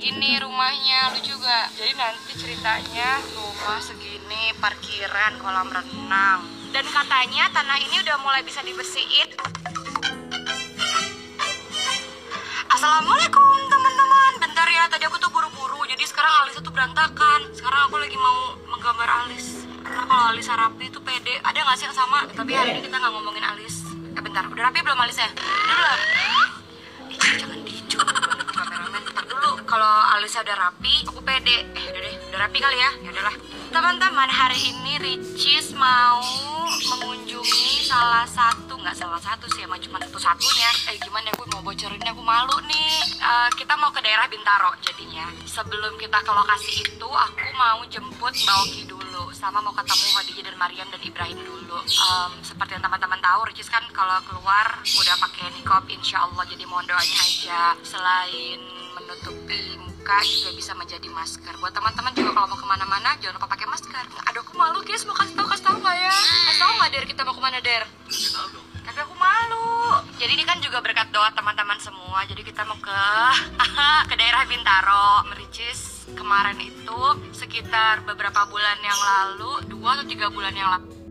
ini rumahnya lucu gak? Jadi nanti ceritanya rumah segini, parkiran, kolam renang. Dan katanya tanah ini udah mulai bisa dibersihin. Assalamualaikum teman-teman. Bentar ya, tadi aku tuh buru-buru. Jadi sekarang alisnya tuh berantakan. Sekarang aku lagi mau menggambar alis. Karena kalau alis rapi itu pede. Ada nggak sih yang sama? Tapi hari ini kita nggak ngomongin alis. Eh bentar, udah rapi belum alisnya? Udah belum? Udah rapi, aku pede. Eh, udah deh, udah rapi kali ya? Ya udahlah. Teman-teman, hari ini Ricis mau mengunjungi salah satu, nggak salah satu sih, emang cuma satu-satunya. Eh, gimana ya, gue mau bocorinnya, aku malu nih. Eh, kita mau ke daerah Bintaro jadinya. Sebelum kita ke lokasi itu, aku mau jemput Mbak dulu. Sama mau ketemu Khadijah dan Mariam dan Ibrahim dulu. Em, seperti yang teman-teman tahu, Ricis kan kalau keluar udah pakai niqab insya Allah. Jadi mohon doanya aja. Selain menutupi muka juga bisa menjadi masker. Buat teman-teman juga kalau mau ke mana-mana jangan lupa pakai masker. Aduh aku malu guys, mau kasih tahu kasih tahu nggak ya? Kasih tahu nggak Der kita mau ke mana Der? Tapi aku malu. Jadi ini kan juga berkat doa teman-teman semua. Jadi kita mau ke ke daerah Bintaro, Mericis. Kemarin itu sekitar beberapa bulan yang lalu, dua atau tiga bulan yang lalu